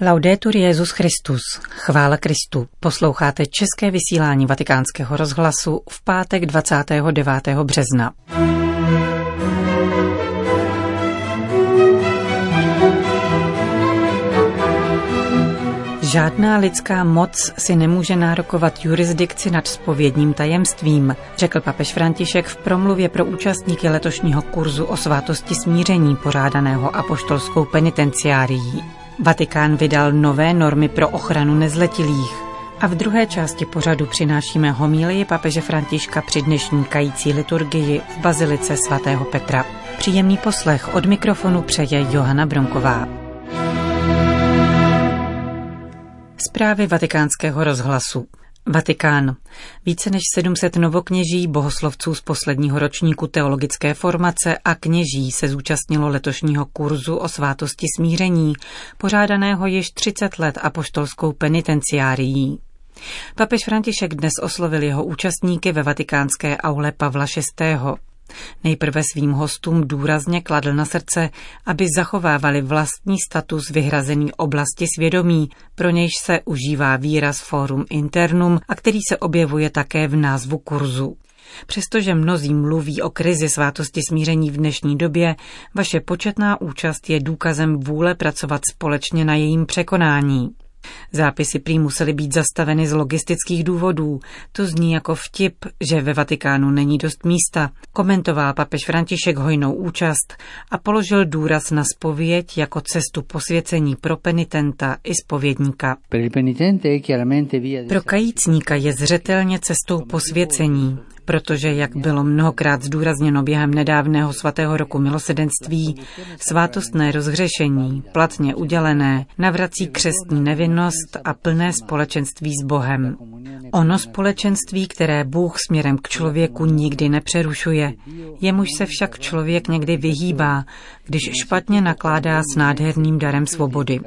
Laudetur Jezus Christus, chvála Kristu. Posloucháte české vysílání Vatikánského rozhlasu v pátek 29. března. Žádná lidská moc si nemůže nárokovat jurisdikci nad spovědním tajemstvím, řekl papež František v promluvě pro účastníky letošního kurzu o svátosti smíření pořádaného apoštolskou penitenciárií. Vatikán vydal nové normy pro ochranu nezletilých. A v druhé části pořadu přinášíme homílii papeže Františka při dnešní kající liturgii v Bazilice svatého Petra. Příjemný poslech od mikrofonu přeje Johana Bronková. Zprávy vatikánského rozhlasu. Vatikán. Více než 700 novokněží, bohoslovců z posledního ročníku teologické formace a kněží se zúčastnilo letošního kurzu o svátosti smíření, pořádaného již 30 let apoštolskou penitenciárií. Papež František dnes oslovil jeho účastníky ve vatikánské aule Pavla VI. Nejprve svým hostům důrazně kladl na srdce, aby zachovávali vlastní status vyhrazený oblasti svědomí, pro nějž se užívá výraz forum internum a který se objevuje také v názvu kurzu. Přestože mnozí mluví o krizi svátosti smíření v dnešní době, vaše početná účast je důkazem vůle pracovat společně na jejím překonání. Zápisy prý musely být zastaveny z logistických důvodů. To zní jako vtip, že ve Vatikánu není dost místa. Komentoval papež František hojnou účast a položil důraz na spověď jako cestu posvěcení pro penitenta i spovědníka. Pro kajícníka je zřetelně cestou posvěcení protože, jak bylo mnohokrát zdůrazněno během nedávného svatého roku milosedenství, svátostné rozhřešení, platně udělené, navrací křestní nevinnost a plné společenství s Bohem. Ono společenství, které Bůh směrem k člověku nikdy nepřerušuje, jemuž se však člověk někdy vyhýbá, když špatně nakládá s nádherným darem svobody.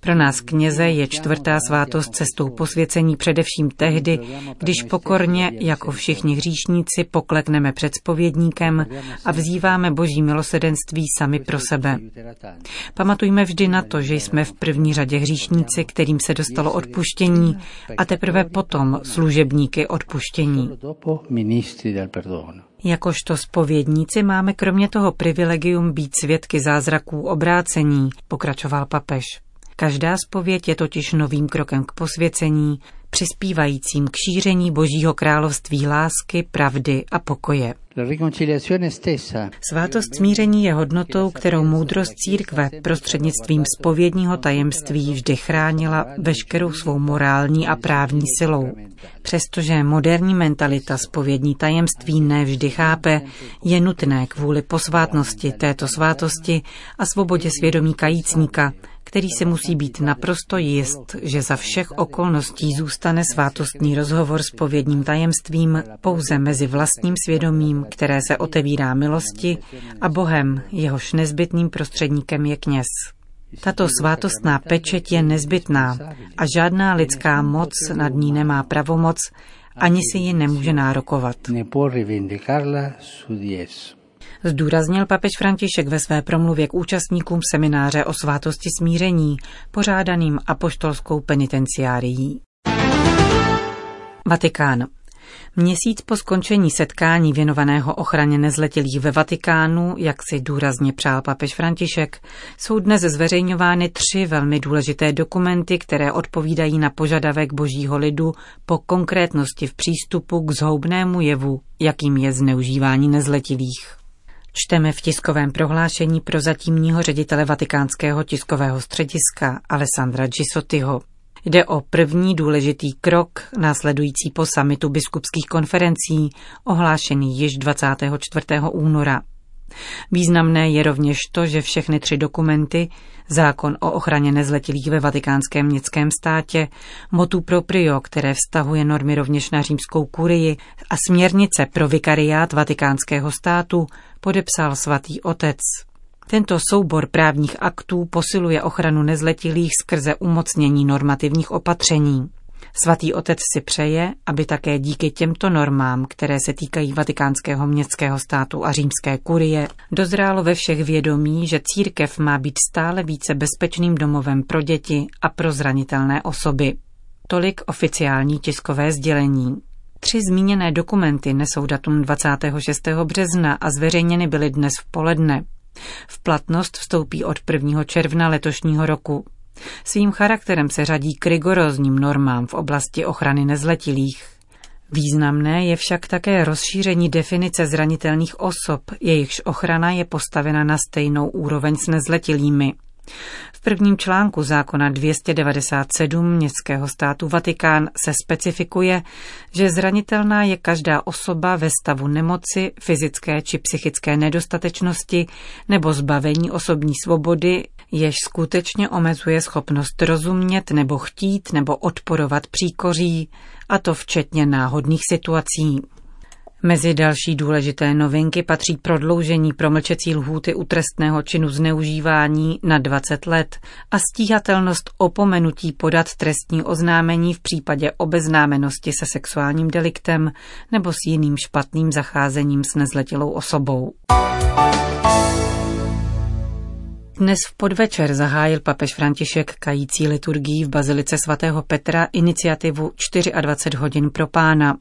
Pro nás kněze je čtvrtá svátost cestou posvěcení především tehdy, když pokorně, jako všichni hříšníci, poklekneme před spovědníkem a vzýváme boží milosedenství sami pro sebe. Pamatujme vždy na to, že jsme v první řadě hříšníci, kterým se dostalo odpuštění a teprve potom služebníky odpuštění. Jakožto spovědníci máme kromě toho privilegium být svědky zázraků obrácení, pokračoval papež. Každá spověď je totiž novým krokem k posvěcení, přispívajícím k šíření Božího království lásky, pravdy a pokoje. Svátost smíření je hodnotou, kterou moudrost církve prostřednictvím spovědního tajemství vždy chránila veškerou svou morální a právní silou. Přestože moderní mentalita spovědní tajemství nevždy chápe, je nutné kvůli posvátnosti této svátosti a svobodě svědomí kajícníka který se musí být naprosto jist, že za všech okolností zůstane svátostní rozhovor s povědním tajemstvím pouze mezi vlastním svědomím, které se otevírá milosti, a Bohem, jehož nezbytným prostředníkem je kněz. Tato svátostná pečeť je nezbytná a žádná lidská moc nad ní nemá pravomoc, ani si ji nemůže nárokovat. Zdůraznil papež František ve své promluvě k účastníkům semináře o svátosti smíření, pořádaným apoštolskou penitenciárií. Vatikán. Měsíc po skončení setkání věnovaného ochraně nezletilých ve Vatikánu, jak si důrazně přál papež František, jsou dnes zveřejňovány tři velmi důležité dokumenty, které odpovídají na požadavek božího lidu po konkrétnosti v přístupu k zhoubnému jevu, jakým je zneužívání nezletilých. Čteme v tiskovém prohlášení pro zatímního ředitele vatikánského tiskového střediska Alessandra Gisotyho. Jde o první důležitý krok následující po samitu biskupských konferencí, ohlášený již 24. února. Významné je rovněž to, že všechny tři dokumenty, zákon o ochraně nezletilých ve vatikánském městském státě, motu proprio, které vztahuje normy rovněž na římskou kurii a směrnice pro vikariát vatikánského státu, podepsal svatý otec. Tento soubor právních aktů posiluje ochranu nezletilých skrze umocnění normativních opatření. Svatý otec si přeje, aby také díky těmto normám, které se týkají vatikánského městského státu a římské kurie, dozrálo ve všech vědomí, že církev má být stále více bezpečným domovem pro děti a pro zranitelné osoby. Tolik oficiální tiskové sdělení. Tři zmíněné dokumenty nesou datum 26. března a zveřejněny byly dnes v poledne. V platnost vstoupí od 1. června letošního roku. Svým charakterem se řadí k rigorózním normám v oblasti ochrany nezletilých. Významné je však také rozšíření definice zranitelných osob, jejichž ochrana je postavena na stejnou úroveň s nezletilými. V prvním článku zákona 297 městského státu Vatikán se specifikuje, že zranitelná je každá osoba ve stavu nemoci, fyzické či psychické nedostatečnosti nebo zbavení osobní svobody, jež skutečně omezuje schopnost rozumět nebo chtít nebo odporovat příkoří, a to včetně náhodných situací. Mezi další důležité novinky patří prodloužení promlčecí lhůty u trestného činu zneužívání na 20 let a stíhatelnost opomenutí podat trestní oznámení v případě obeznámenosti se sexuálním deliktem nebo s jiným špatným zacházením s nezletilou osobou. Dnes v podvečer zahájil papež František kající liturgii v Bazilice svatého Petra iniciativu 24 hodin pro pána.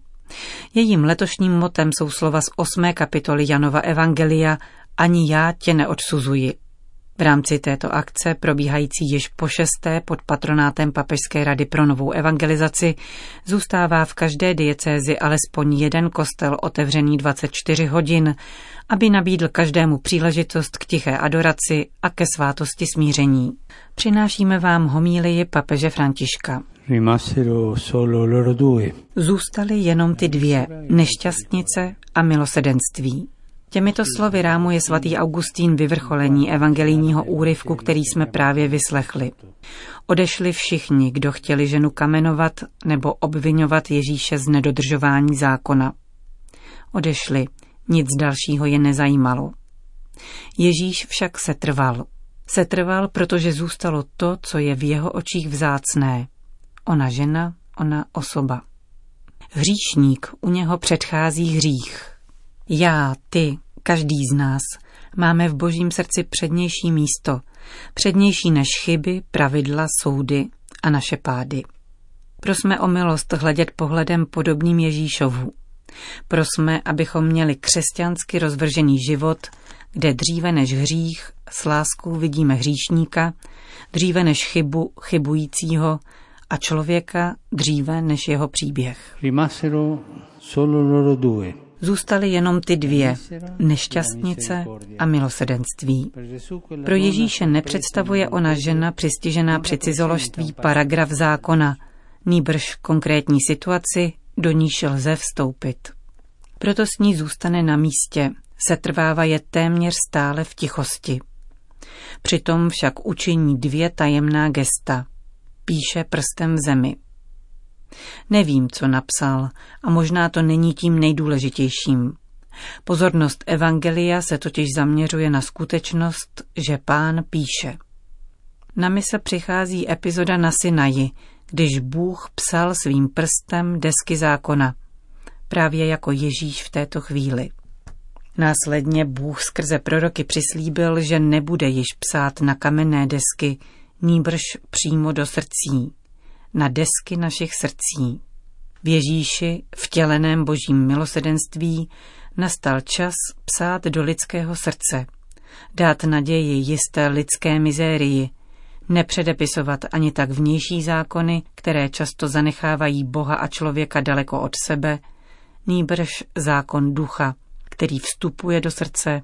Jejím letošním motem jsou slova z osmé kapitoly Janova Evangelia Ani já tě neodsuzuji. V rámci této akce, probíhající již po šesté pod patronátem Papežské rady pro novou evangelizaci, zůstává v každé diecézi alespoň jeden kostel otevřený 24 hodin, aby nabídl každému příležitost k tiché adoraci a ke svátosti smíření. Přinášíme vám homílii papeže Františka. Zůstaly jenom ty dvě, nešťastnice a milosedenství. Těmito slovy rámuje svatý Augustín vyvrcholení evangelijního úryvku, který jsme právě vyslechli. Odešli všichni, kdo chtěli ženu kamenovat nebo obvinovat Ježíše z nedodržování zákona. Odešli, nic dalšího je nezajímalo. Ježíš však setrval. Setrval, protože zůstalo to, co je v jeho očích vzácné. Ona žena, ona osoba. Hříšník u něho předchází hřích. Já, ty, každý z nás, máme v božím srdci přednější místo, přednější než chyby, pravidla, soudy a naše pády. Prosme o milost hledět pohledem podobným Ježíšovu. Prosme, abychom měli křesťansky rozvržený život, kde dříve než hřích s láskou vidíme hříšníka, dříve než chybu chybujícího a člověka dříve než jeho příběh. Zůstaly jenom ty dvě, nešťastnice a milosedenství. Pro Ježíše nepředstavuje ona žena přistižená při cizoložství paragraf zákona, nýbrž konkrétní situaci, do níž lze vstoupit. Proto s ní zůstane na místě, setrvává je téměř stále v tichosti. Přitom však učiní dvě tajemná gesta. Píše prstem v zemi. Nevím, co napsal, a možná to není tím nejdůležitějším. Pozornost Evangelia se totiž zaměřuje na skutečnost, že pán píše. Na mise přichází epizoda na Sinaji, když Bůh psal svým prstem desky zákona, právě jako Ježíš v této chvíli. Následně Bůh skrze proroky přislíbil, že nebude již psát na kamenné desky, níbrž přímo do srdcí na desky našich srdcí. V Ježíši, vtěleném božím milosedenství, nastal čas psát do lidského srdce, dát naději jisté lidské mizérii, nepředepisovat ani tak vnější zákony, které často zanechávají Boha a člověka daleko od sebe, nýbrž zákon ducha, který vstupuje do srdce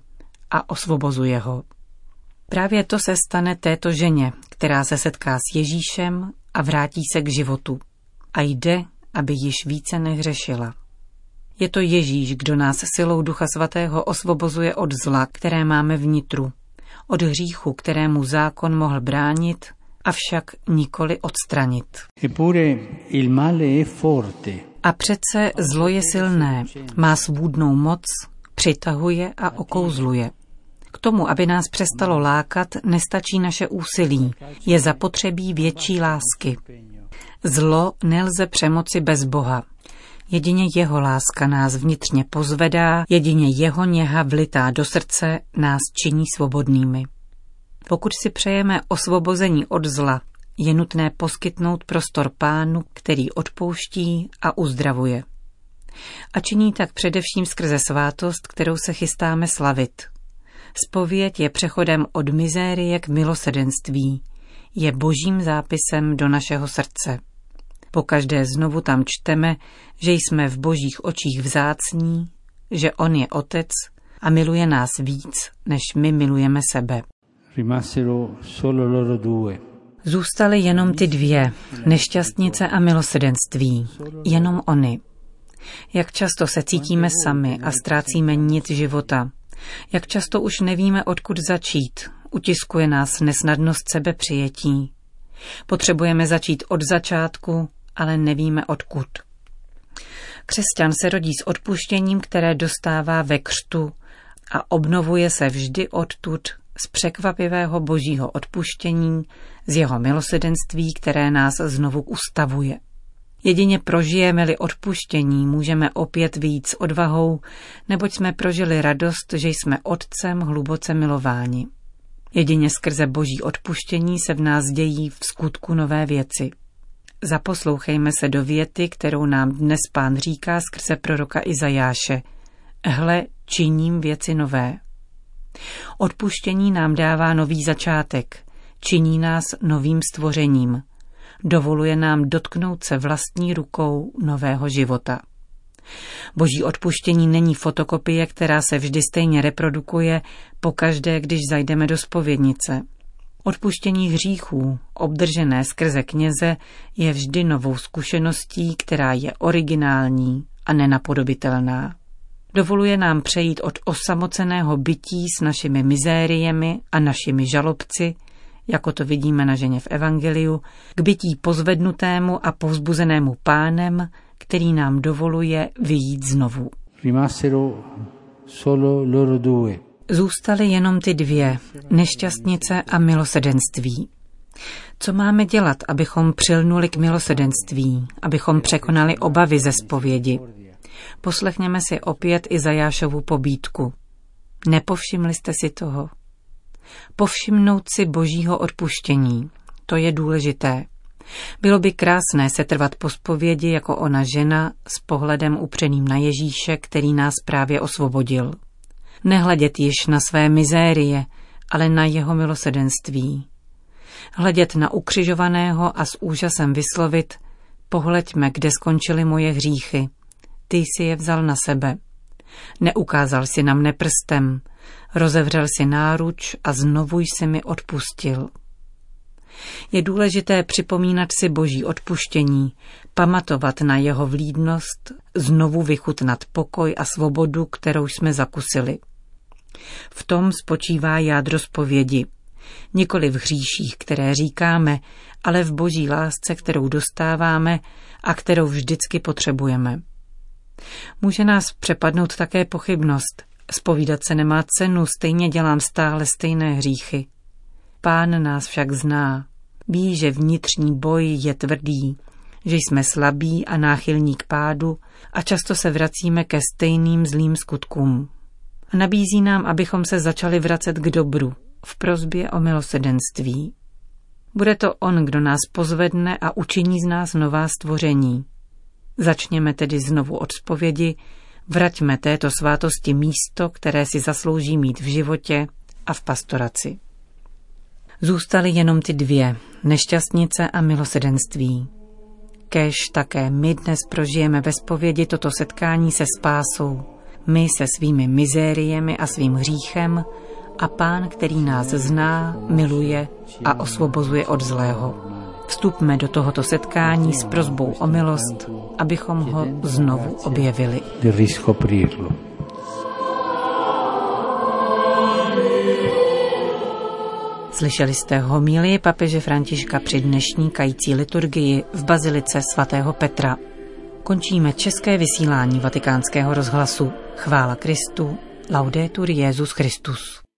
a osvobozuje ho. Právě to se stane této ženě, která se setká s Ježíšem a vrátí se k životu. A jde, aby již více nehřešila. Je to Ježíš, kdo nás silou Ducha Svatého osvobozuje od zla, které máme vnitru, od hříchu, kterému zákon mohl bránit, avšak nikoli odstranit. A přece zlo je silné, má svůdnou moc, přitahuje a okouzluje. K tomu, aby nás přestalo lákat, nestačí naše úsilí. Je zapotřebí větší lásky. Zlo nelze přemoci bez Boha. Jedině jeho láska nás vnitřně pozvedá, jedině jeho něha vlitá do srdce nás činí svobodnými. Pokud si přejeme osvobození od zla, je nutné poskytnout prostor pánu, který odpouští a uzdravuje. A činí tak především skrze svátost, kterou se chystáme slavit. Spověď je přechodem od mizérie k milosedenství, je božím zápisem do našeho srdce. Po každé znovu tam čteme, že jsme v božích očích vzácní, že on je otec a miluje nás víc, než my milujeme sebe. Zůstaly jenom ty dvě, nešťastnice a milosedenství, jenom oni. Jak často se cítíme sami a ztrácíme nic života. Jak často už nevíme, odkud začít. Utiskuje nás nesnadnost sebepřijetí. Potřebujeme začít od začátku, ale nevíme odkud. Křesťan se rodí s odpuštěním, které dostává ve křtu a obnovuje se vždy odtud z překvapivého božího odpuštění, z jeho milosedenství, které nás znovu ustavuje. Jedině prožijeme-li odpuštění, můžeme opět víc odvahou, neboť jsme prožili radost, že jsme Otcem hluboce milováni. Jedině skrze boží odpuštění se v nás dějí v skutku nové věci. Zaposlouchejme se do věty, kterou nám dnes pán říká skrze proroka Izajáše. Hle, činím věci nové. Odpuštění nám dává nový začátek, činí nás novým stvořením, dovoluje nám dotknout se vlastní rukou nového života. Boží odpuštění není fotokopie, která se vždy stejně reprodukuje pokaždé, když zajdeme do spovědnice. Odpuštění hříchů, obdržené skrze kněze, je vždy novou zkušeností, která je originální a nenapodobitelná. Dovoluje nám přejít od osamoceného bytí s našimi mizériemi a našimi žalobci, jako to vidíme na ženě v Evangeliu, k bytí pozvednutému a povzbuzenému pánem, který nám dovoluje vyjít znovu. Zůstaly jenom ty dvě, nešťastnice a milosedenství. Co máme dělat, abychom přilnuli k milosedenství, abychom překonali obavy ze zpovědi? Poslechněme si opět i Zajášovu pobídku. Nepovšimli jste si toho? Povšimnout si božího odpuštění. To je důležité. Bylo by krásné se trvat po spovědi jako ona žena s pohledem upřeným na Ježíše, který nás právě osvobodil. Nehledět již na své mizérie, ale na jeho milosedenství. Hledět na ukřižovaného a s úžasem vyslovit, pohleďme, kde skončily moje hříchy. Ty jsi je vzal na sebe. Neukázal si na mne prstem, rozevřel si náruč a znovu jsi mi odpustil. Je důležité připomínat si boží odpuštění, pamatovat na jeho vlídnost, znovu vychutnat pokoj a svobodu, kterou jsme zakusili. V tom spočívá jádro zpovědi. Nikoli v hříších, které říkáme, ale v boží lásce, kterou dostáváme a kterou vždycky potřebujeme. Může nás přepadnout také pochybnost. Spovídat se nemá cenu, stejně dělám stále stejné hříchy. Pán nás však zná. Ví, že vnitřní boj je tvrdý, že jsme slabí a náchylní k pádu a často se vracíme ke stejným zlým skutkům. Nabízí nám, abychom se začali vracet k dobru, v prozbě o milosedenství. Bude to on, kdo nás pozvedne a učiní z nás nová stvoření. Začněme tedy znovu od zpovědi, vraťme této svátosti místo, které si zaslouží mít v životě a v pastoraci. Zůstaly jenom ty dvě, nešťastnice a milosedenství. Kež také my dnes prožijeme ve zpovědi toto setkání se spásou, my se svými mizériemi a svým hříchem a pán, který nás zná, miluje a osvobozuje od zlého. Vstupme do tohoto setkání s prozbou o milost, abychom ho znovu objevili. Slyšeli jste homílie papeže Františka při dnešní kající liturgii v Bazilice svatého Petra. Končíme české vysílání vatikánského rozhlasu. Chvála Kristu, laudetur Jezus Christus.